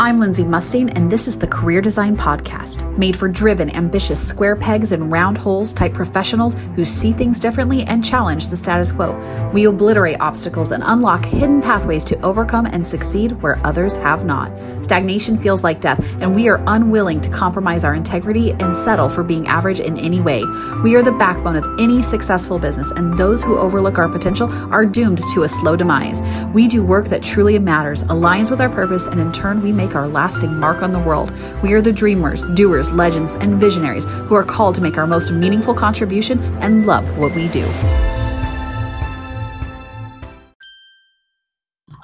I'm Lindsay Mustain, and this is the Career Design Podcast, made for driven, ambitious square pegs and round holes type professionals who see things differently and challenge the status quo. We obliterate obstacles and unlock hidden pathways to overcome and succeed where others have not. Stagnation feels like death, and we are unwilling to compromise our integrity and settle for being average in any way. We are the backbone of any successful business, and those who overlook our potential are doomed to a slow demise. We do work that truly matters, aligns with our purpose, and in turn, we make our lasting mark on the world. We are the dreamers, doers, legends, and visionaries who are called to make our most meaningful contribution and love what we do.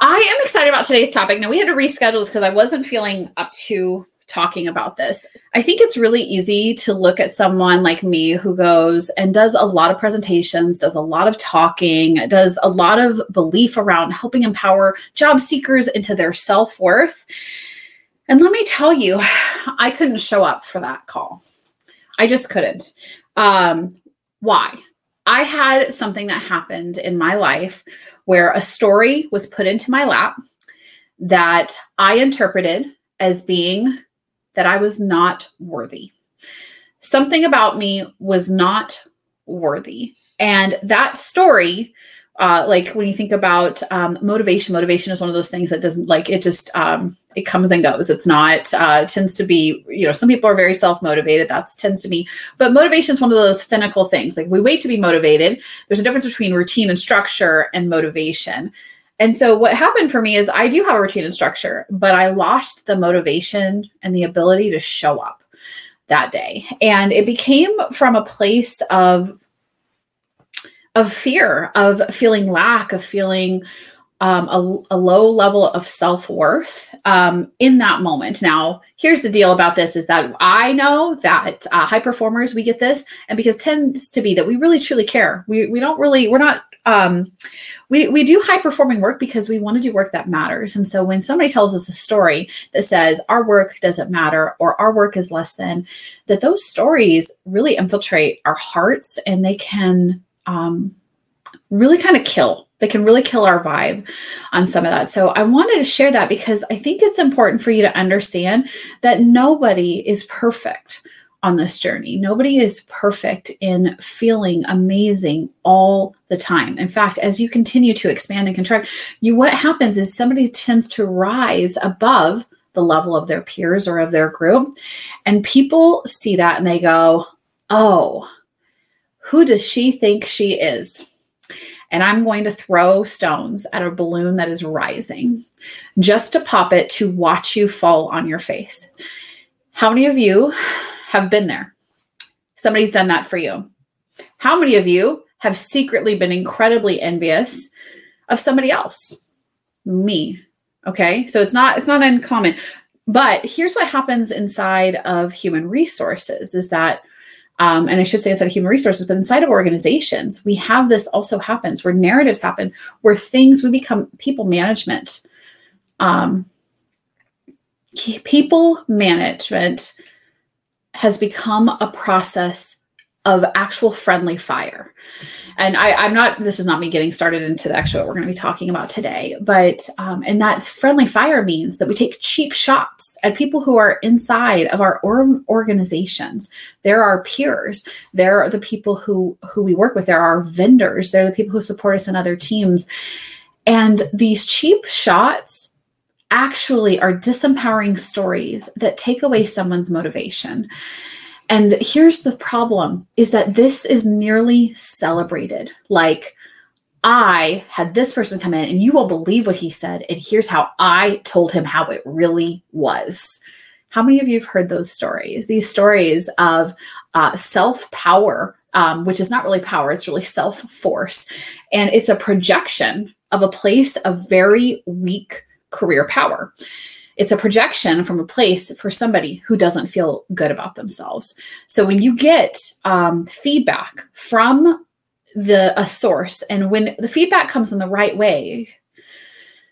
I am excited about today's topic. Now, we had to reschedule this because I wasn't feeling up to talking about this. I think it's really easy to look at someone like me who goes and does a lot of presentations, does a lot of talking, does a lot of belief around helping empower job seekers into their self worth. And let me tell you, I couldn't show up for that call. I just couldn't. Um, why? I had something that happened in my life where a story was put into my lap that I interpreted as being that I was not worthy. Something about me was not worthy. And that story, uh, like when you think about um, motivation, motivation is one of those things that doesn't like it just um, it comes and goes. It's not uh, tends to be you know some people are very self motivated. That tends to be, but motivation is one of those finical things. Like we wait to be motivated. There's a difference between routine and structure and motivation. And so what happened for me is I do have a routine and structure, but I lost the motivation and the ability to show up that day. And it became from a place of of fear, of feeling lack, of feeling um, a, a, low level of self-worth um, in that moment now here's the deal about this is that i know that uh, high performers we get this and because tends to be that we really truly care we, we don't really we're not um, we, we do high performing work because we want to do work that matters. And so when somebody tells us a story that says our work doesn't matter or our work is less than, that those stories really infiltrate our hearts and they can um, really kind of kill. They can really kill our vibe on some of that. So I wanted to share that because I think it's important for you to understand that nobody is perfect on this journey. Nobody is perfect in feeling amazing all the time. In fact, as you continue to expand and contract, you what happens is somebody tends to rise above the level of their peers or of their group, and people see that and they go, "Oh, who does she think she is?" And I'm going to throw stones at a balloon that is rising just to pop it to watch you fall on your face. How many of you have been there. Somebody's done that for you. How many of you have secretly been incredibly envious of somebody else? Me. Okay? So it's not it's not uncommon. But here's what happens inside of human resources is that um, and I should say inside of human resources, but inside of organizations, we have this also happens where narratives happen, where things we become people management. Um, people management has become a process of actual friendly fire. And I, am not, this is not me getting started into the actual what we're going to be talking about today, but, um, and that friendly fire means that we take cheap shots at people who are inside of our or- organizations. There are peers. There are the people who, who we work with. There are vendors. There are the people who support us in other teams. And these cheap shots actually are disempowering stories that take away someone's motivation. And here's the problem is that this is nearly celebrated. Like I had this person come in and you won't believe what he said and here's how I told him how it really was. How many of you have heard those stories? These stories of uh, self power, um, which is not really power, it's really self force. And it's a projection of a place of very weak career power. It's a projection from a place for somebody who doesn't feel good about themselves. So when you get um, feedback from the a source, and when the feedback comes in the right way,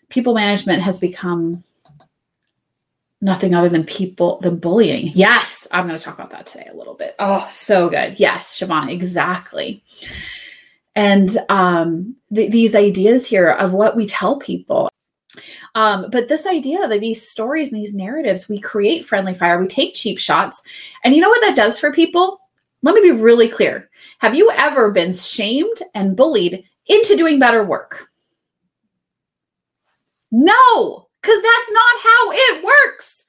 people management has become nothing other than people than bullying. Yes, I'm going to talk about that today a little bit. Oh, so good. Yes, Siobhan, exactly. And um, th- these ideas here of what we tell people Um, but this idea that these stories and these narratives, we create friendly fire, we take cheap shots. And you know what that does for people? Let me be really clear. Have you ever been shamed and bullied into doing better work? No, because that's not how it works.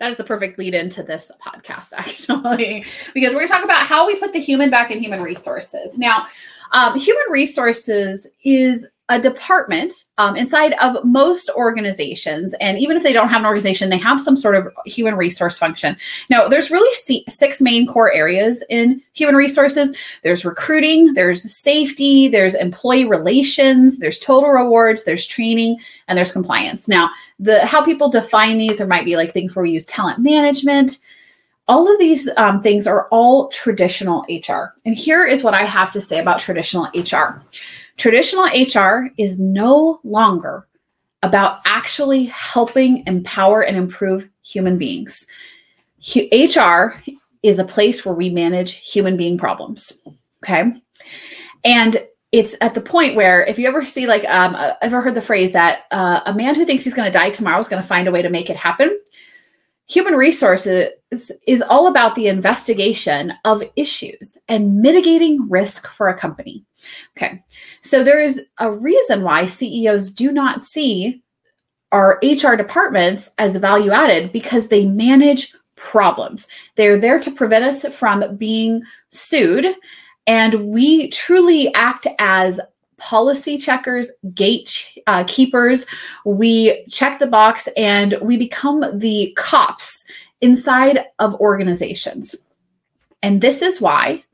That is the perfect lead into this podcast, actually, because we're going to talk about how we put the human back in human resources. Now, um, human resources is a department um, inside of most organizations. And even if they don't have an organization, they have some sort of human resource function. Now, there's really six main core areas in human resources there's recruiting, there's safety, there's employee relations, there's total rewards, there's training, and there's compliance. Now, the how people define these, there might be like things where we use talent management all of these um, things are all traditional HR. And here is what I have to say about traditional HR traditional HR is no longer about actually helping empower and improve human beings. HR is a place where we manage human being problems. Okay. And it's at the point where if you ever see like um uh, ever heard the phrase that uh, a man who thinks he's going to die tomorrow is going to find a way to make it happen human resources is all about the investigation of issues and mitigating risk for a company okay so there is a reason why ceos do not see our hr departments as value added because they manage problems they're there to prevent us from being sued and we truly act as policy checkers, gate uh, keepers. We check the box and we become the cops inside of organizations. And this is why,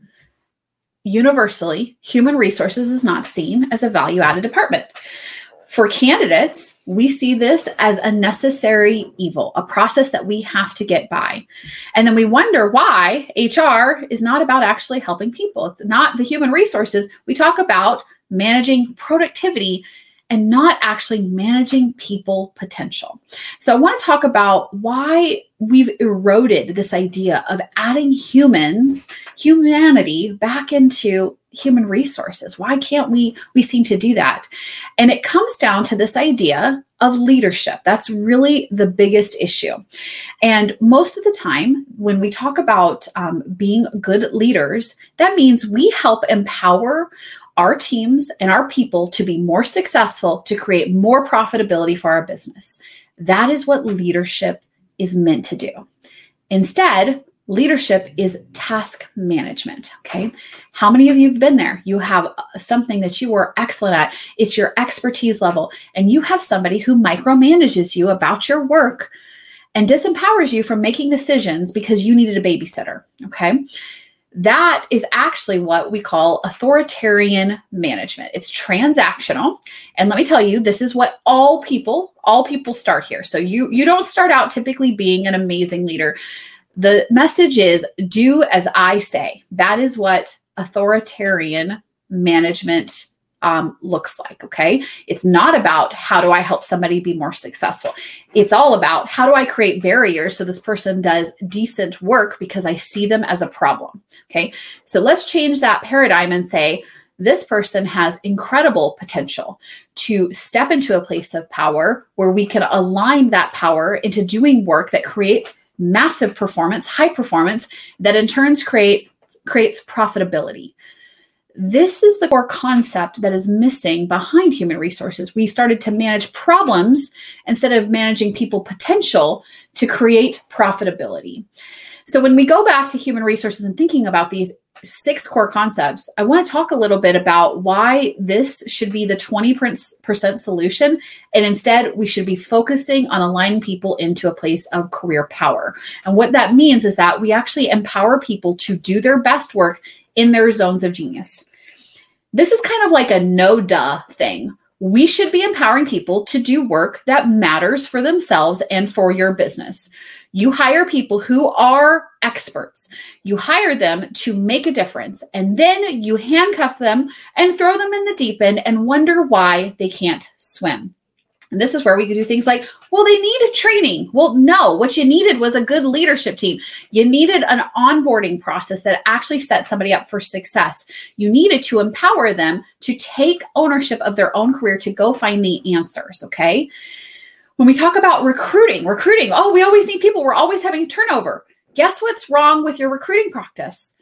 universally, human resources is not seen as a value added department. For candidates, we see this as a necessary evil, a process that we have to get by. And then we wonder why HR is not about actually helping people. It's not the human resources. We talk about managing productivity and not actually managing people potential. So I want to talk about why we've eroded this idea of adding humans, humanity back into human resources. Why can't we we seem to do that? And it comes down to this idea of leadership. That's really the biggest issue. And most of the time, when we talk about um, being good leaders, that means we help empower our teams and our people to be more successful, to create more profitability for our business. That is what leadership is meant to do. Instead, leadership is task management. Okay. How many of you have been there? You have uh, something that you are excellent at, it's your expertise level, and you have somebody who micromanages you about your work and disempowers you from making decisions because you needed a babysitter. Okay that is actually what we call authoritarian management. It's transactional. And let me tell you, this is what all people, all people start here. So you you don't start out typically being an amazing leader. The message is do as I say. That is what authoritarian management um, looks like. Okay. It's not about how do I help somebody be more successful. It's all about how do I create barriers so this person does decent work because I see them as a problem. Okay. So let's change that paradigm and say, this person has incredible potential to step into a place of power where we can align that power into doing work that creates massive performance, high performance, that in turns create creates profitability this is the core concept that is missing behind human resources. We started to manage problems instead of managing people potential to create profitability. So, when we go back to human resources and thinking about these six core concepts, I want to talk a little bit about why this should be the 20% solution. And instead, we should be focusing on aligning people into a place of career power. And what that means is that we actually empower people to do their best work in their zones of genius. This is kind of like a no duh thing. We should be empowering people to do work that matters for themselves and for your business. You hire people who are experts. You hire them to make a difference, and then you handcuff them and throw them in the deep end and wonder why they can't swim. And this is where we could do things like, well, they needed training. Well, no, what you needed was a good leadership team. You needed an onboarding process that actually set somebody up for success. You needed to empower them to take ownership of their own career to go find the answers. Okay. When we talk about recruiting, recruiting, oh, we always need people, we're always having turnover. Guess what's wrong with your recruiting practice?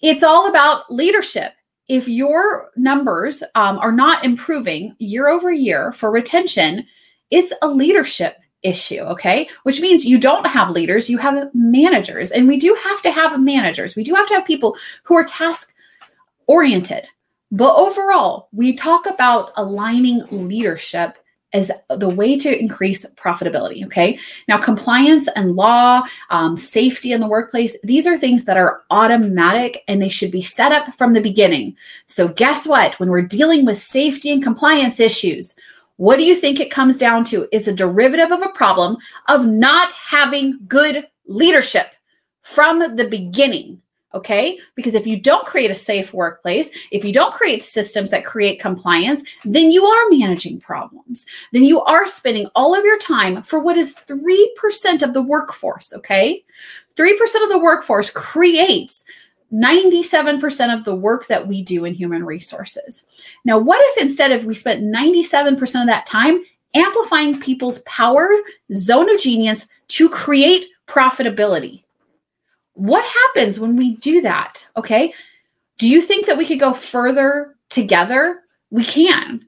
It's all about leadership. If your numbers um, are not improving year over year for retention, it's a leadership issue, okay? Which means you don't have leaders, you have managers. And we do have to have managers. We do have to have people who are task oriented. But overall, we talk about aligning leadership as the way to increase profitability. Okay. Now, compliance and law, um, safety in the workplace, these are things that are automatic and they should be set up from the beginning. So, guess what? When we're dealing with safety and compliance issues, what do you think it comes down to? It's a derivative of a problem of not having good leadership from the beginning. Okay. Because if you don't create a safe workplace, if you don't create systems that create compliance, then you are managing problems. Then you are spending all of your time for what is 3% of the workforce. Okay. 3% of the workforce creates 97% of the work that we do in human resources. Now, what if instead of we spent 97% of that time amplifying people's power, zone of genius to create profitability? What happens when we do that? Okay. Do you think that we could go further together? We can.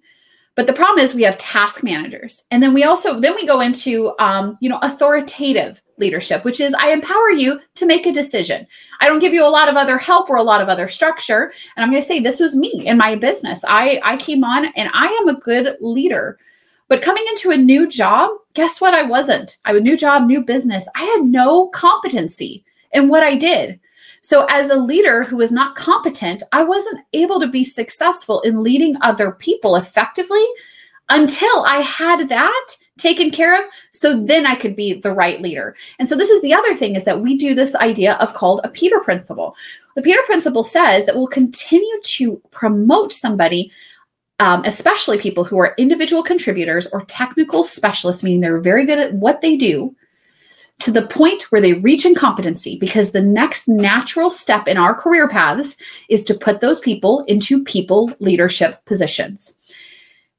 But the problem is we have task managers. And then we also then we go into um, you know, authoritative leadership, which is I empower you to make a decision. I don't give you a lot of other help or a lot of other structure. And I'm going to say this was me in my business. I I came on and I am a good leader. But coming into a new job, guess what I wasn't? I have a new job, new business. I had no competency in what I did. So, as a leader who was not competent, I wasn't able to be successful in leading other people effectively until I had that taken care of so then I could be the right leader. And so this is the other thing is that we do this idea of called a Peter principle. The Peter principle says that we'll continue to promote somebody um, especially people who are individual contributors or technical specialists, meaning they're very good at what they do, to the point where they reach incompetency because the next natural step in our career paths is to put those people into people leadership positions.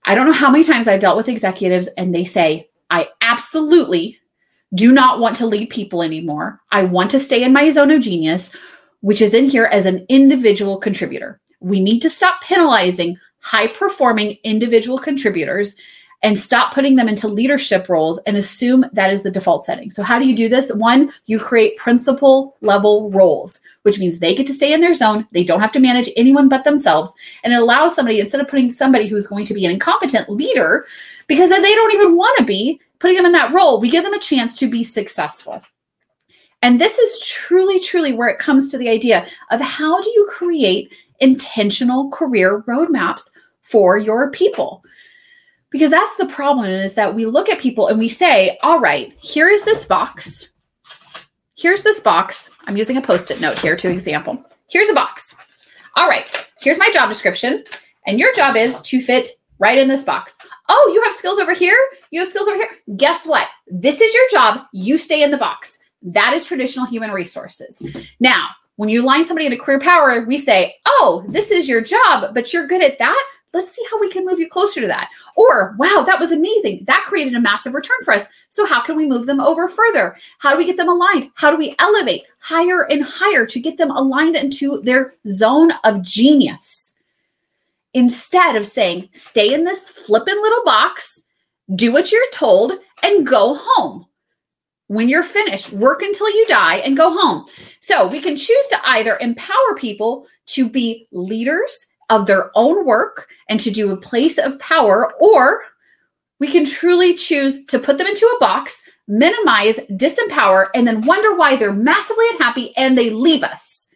I don't know how many times I've dealt with executives and they say, I absolutely do not want to lead people anymore. I want to stay in my zone of genius, which is in here as an individual contributor. We need to stop penalizing high performing individual contributors and stop putting them into leadership roles and assume that is the default setting. So, how do you do this? One, you create principal level roles, which means they get to stay in their zone. They don't have to manage anyone but themselves. And it allows somebody, instead of putting somebody who's going to be an incompetent leader, because they don't even want to be, putting them in that role, we give them a chance to be successful. And this is truly, truly where it comes to the idea of how do you create intentional career roadmaps for your people? Because that's the problem is that we look at people and we say, all right, here is this box. Here's this box. I'm using a post it note here to example. Here's a box. All right, here's my job description. And your job is to fit right in this box. Oh, you have skills over here. You have skills over here. Guess what? This is your job. You stay in the box. That is traditional human resources. Now, when you line somebody into career power, we say, oh, this is your job, but you're good at that let's see how we can move you closer to that. Or, wow, that was amazing. That created a massive return for us. So, how can we move them over further? How do we get them aligned? How do we elevate higher and higher to get them aligned into their zone of genius? Instead of saying, stay in this flippin' little box, do what you're told, and go home. When you're finished, work until you die and go home. So, we can choose to either empower people to be leaders of their own work and to do a place of power, or we can truly choose to put them into a box, minimize, disempower, and then wonder why they're massively unhappy and they leave us.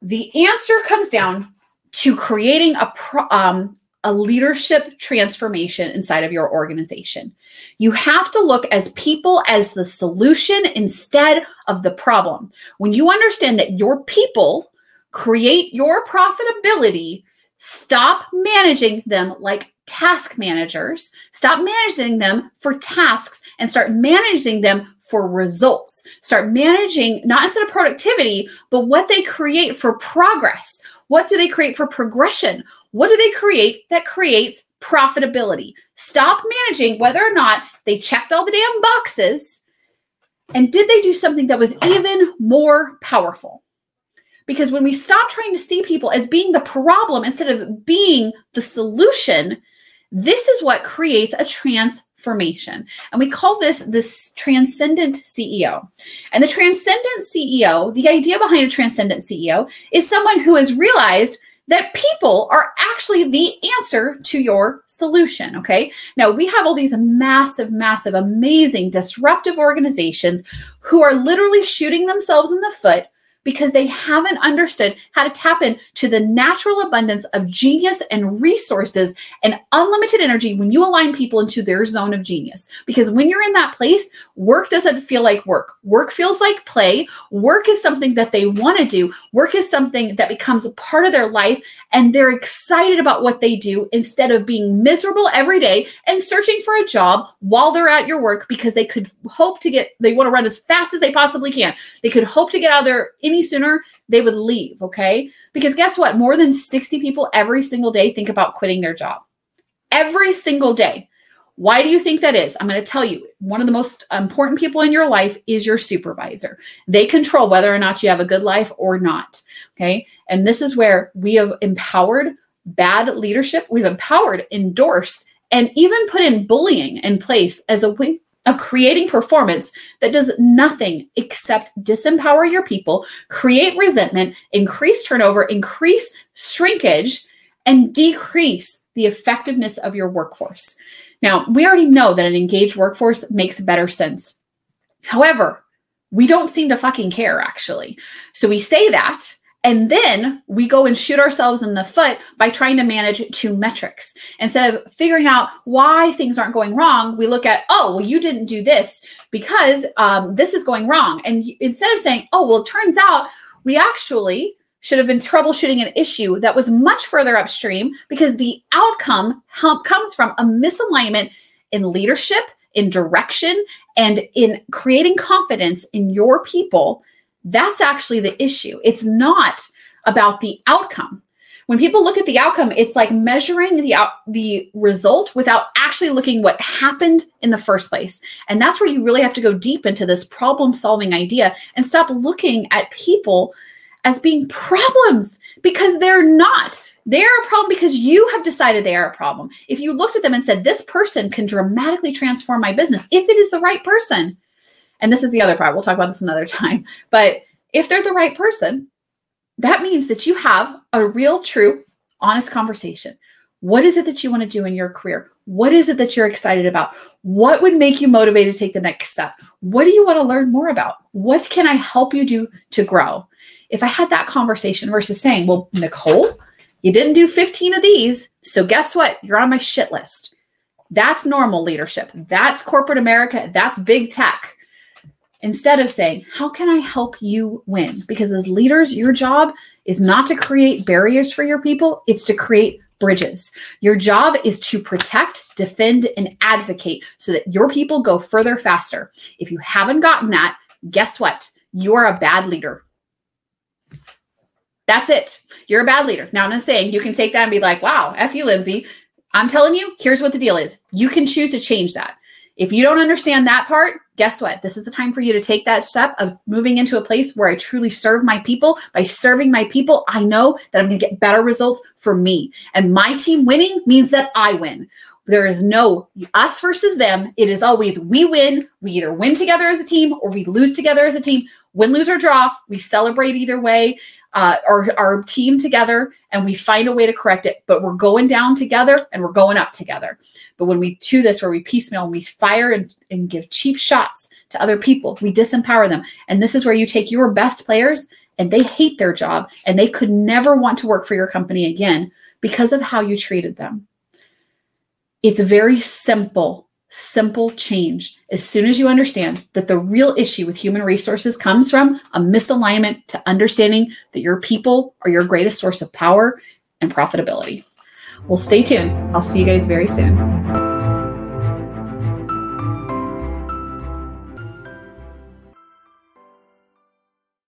The answer comes down to creating a um, a leadership transformation inside of your organization. You have to look as people as the solution instead of the problem. When you understand that your people create your profitability, stop managing them like task managers, stop managing them for tasks and start managing them for results. Start managing not instead of productivity, but what they create for progress. What do they create for progression? What do they create that creates profitability. Stop managing whether or not they checked all the damn boxes and did they do something that was even more powerful. Because when we stop trying to see people as being the problem instead of being the solution, this is what creates a transformation. And we call this this transcendent CEO. And the transcendent CEO, the idea behind a transcendent CEO is someone who has realized that people are actually the answer to your solution. Okay. Now we have all these massive, massive, amazing, disruptive organizations who are literally shooting themselves in the foot because they haven't understood how to tap into the natural abundance of genius and resources and unlimited energy when you align people into their zone of genius. Because when you're in that place, work doesn't feel like work. Work feels like play. Work is something that they want to do. Work is something that becomes a part of their life and they're excited about what they do instead of being miserable every day and searching for a job while they're at your work because they could hope to get, they want to run as fast as they possibly can. They could hope to get out of there any sooner, they would leave. Okay. Because guess what? More than 60 people every single day think about quitting their job. Every single day. Why do you think that is? I'm going to tell you. One of the most important people in your life is your supervisor. They control whether or not you have a good life or not. Okay. And this is where we have empowered bad leadership. We've empowered, endorsed, and even put in bullying in place as a way of creating performance that does nothing except disempower your people, create resentment, increase turnover, increase shrinkage, and decrease the effectiveness of your workforce. Now, we already know that an engaged workforce makes better sense. However, we don't seem to fucking care actually. So we say that and then we go and shoot ourselves in the foot by trying to manage two metrics. Instead of figuring out why things aren't going wrong, we look at, oh, well, you didn't do this because um, this is going wrong. And instead of saying, oh, well, it turns out we actually should have been troubleshooting an issue that was much further upstream because the outcome comes from a misalignment in leadership, in direction, and in creating confidence in your people that's actually the issue. It's not about the outcome. When people look at the outcome, it's like measuring the out, the result without actually looking what happened in the first place. And that's where you really have to go deep into this problem-solving idea and stop looking at people as being problems because they're not. They're a problem because you have decided they are a problem. If you looked at them and said, This person can dramatically transform my business, if it is the right person, and this is the other part. We'll talk about this another time. But if they're the right person, that means that you have a real, true, honest conversation. What is it that you want to do in your career? What is it that you're excited about? What would make you motivated to take the next step? What do you want to learn more about? What can I help you do to grow? If I had that conversation versus saying, well, Nicole, you didn't do 15 of these. So guess what? You're on my shit list. That's normal leadership. That's corporate America. That's big tech instead of saying, How can I help you win? Because as leaders, your job is not to create barriers for your people, it's to create bridges. Your job is to protect, defend, and advocate so that your people go further faster. If you haven't gotten that, guess what? You are a bad leader. That's it. You're a bad leader. Now, I'm not saying you can take that and be like, wow, F you, Lindsay. I'm telling you, here's what the deal is. You can choose to change that. If you don't understand that part, guess what? This is the time for you to take that step of moving into a place where I truly serve my people. By serving my people, I know that I'm going to get better results for me. And my team winning means that I win. There is no us versus them. It is always we win. We either win together as a team or we lose together as a team. Win, lose, or draw, we celebrate either way uh, our, our team together and we find a way to correct it. But we're going down together and we're going up together. But when we do this, where we piecemeal and we fire and, and give cheap shots to other people, we disempower them. And this is where you take your best players and they hate their job and they could never want to work for your company again because of how you treated them. It's a very simple simple change as soon as you understand that the real issue with human resources comes from a misalignment to understanding that your people are your greatest source of power and profitability. Well, stay tuned. I'll see you guys very soon.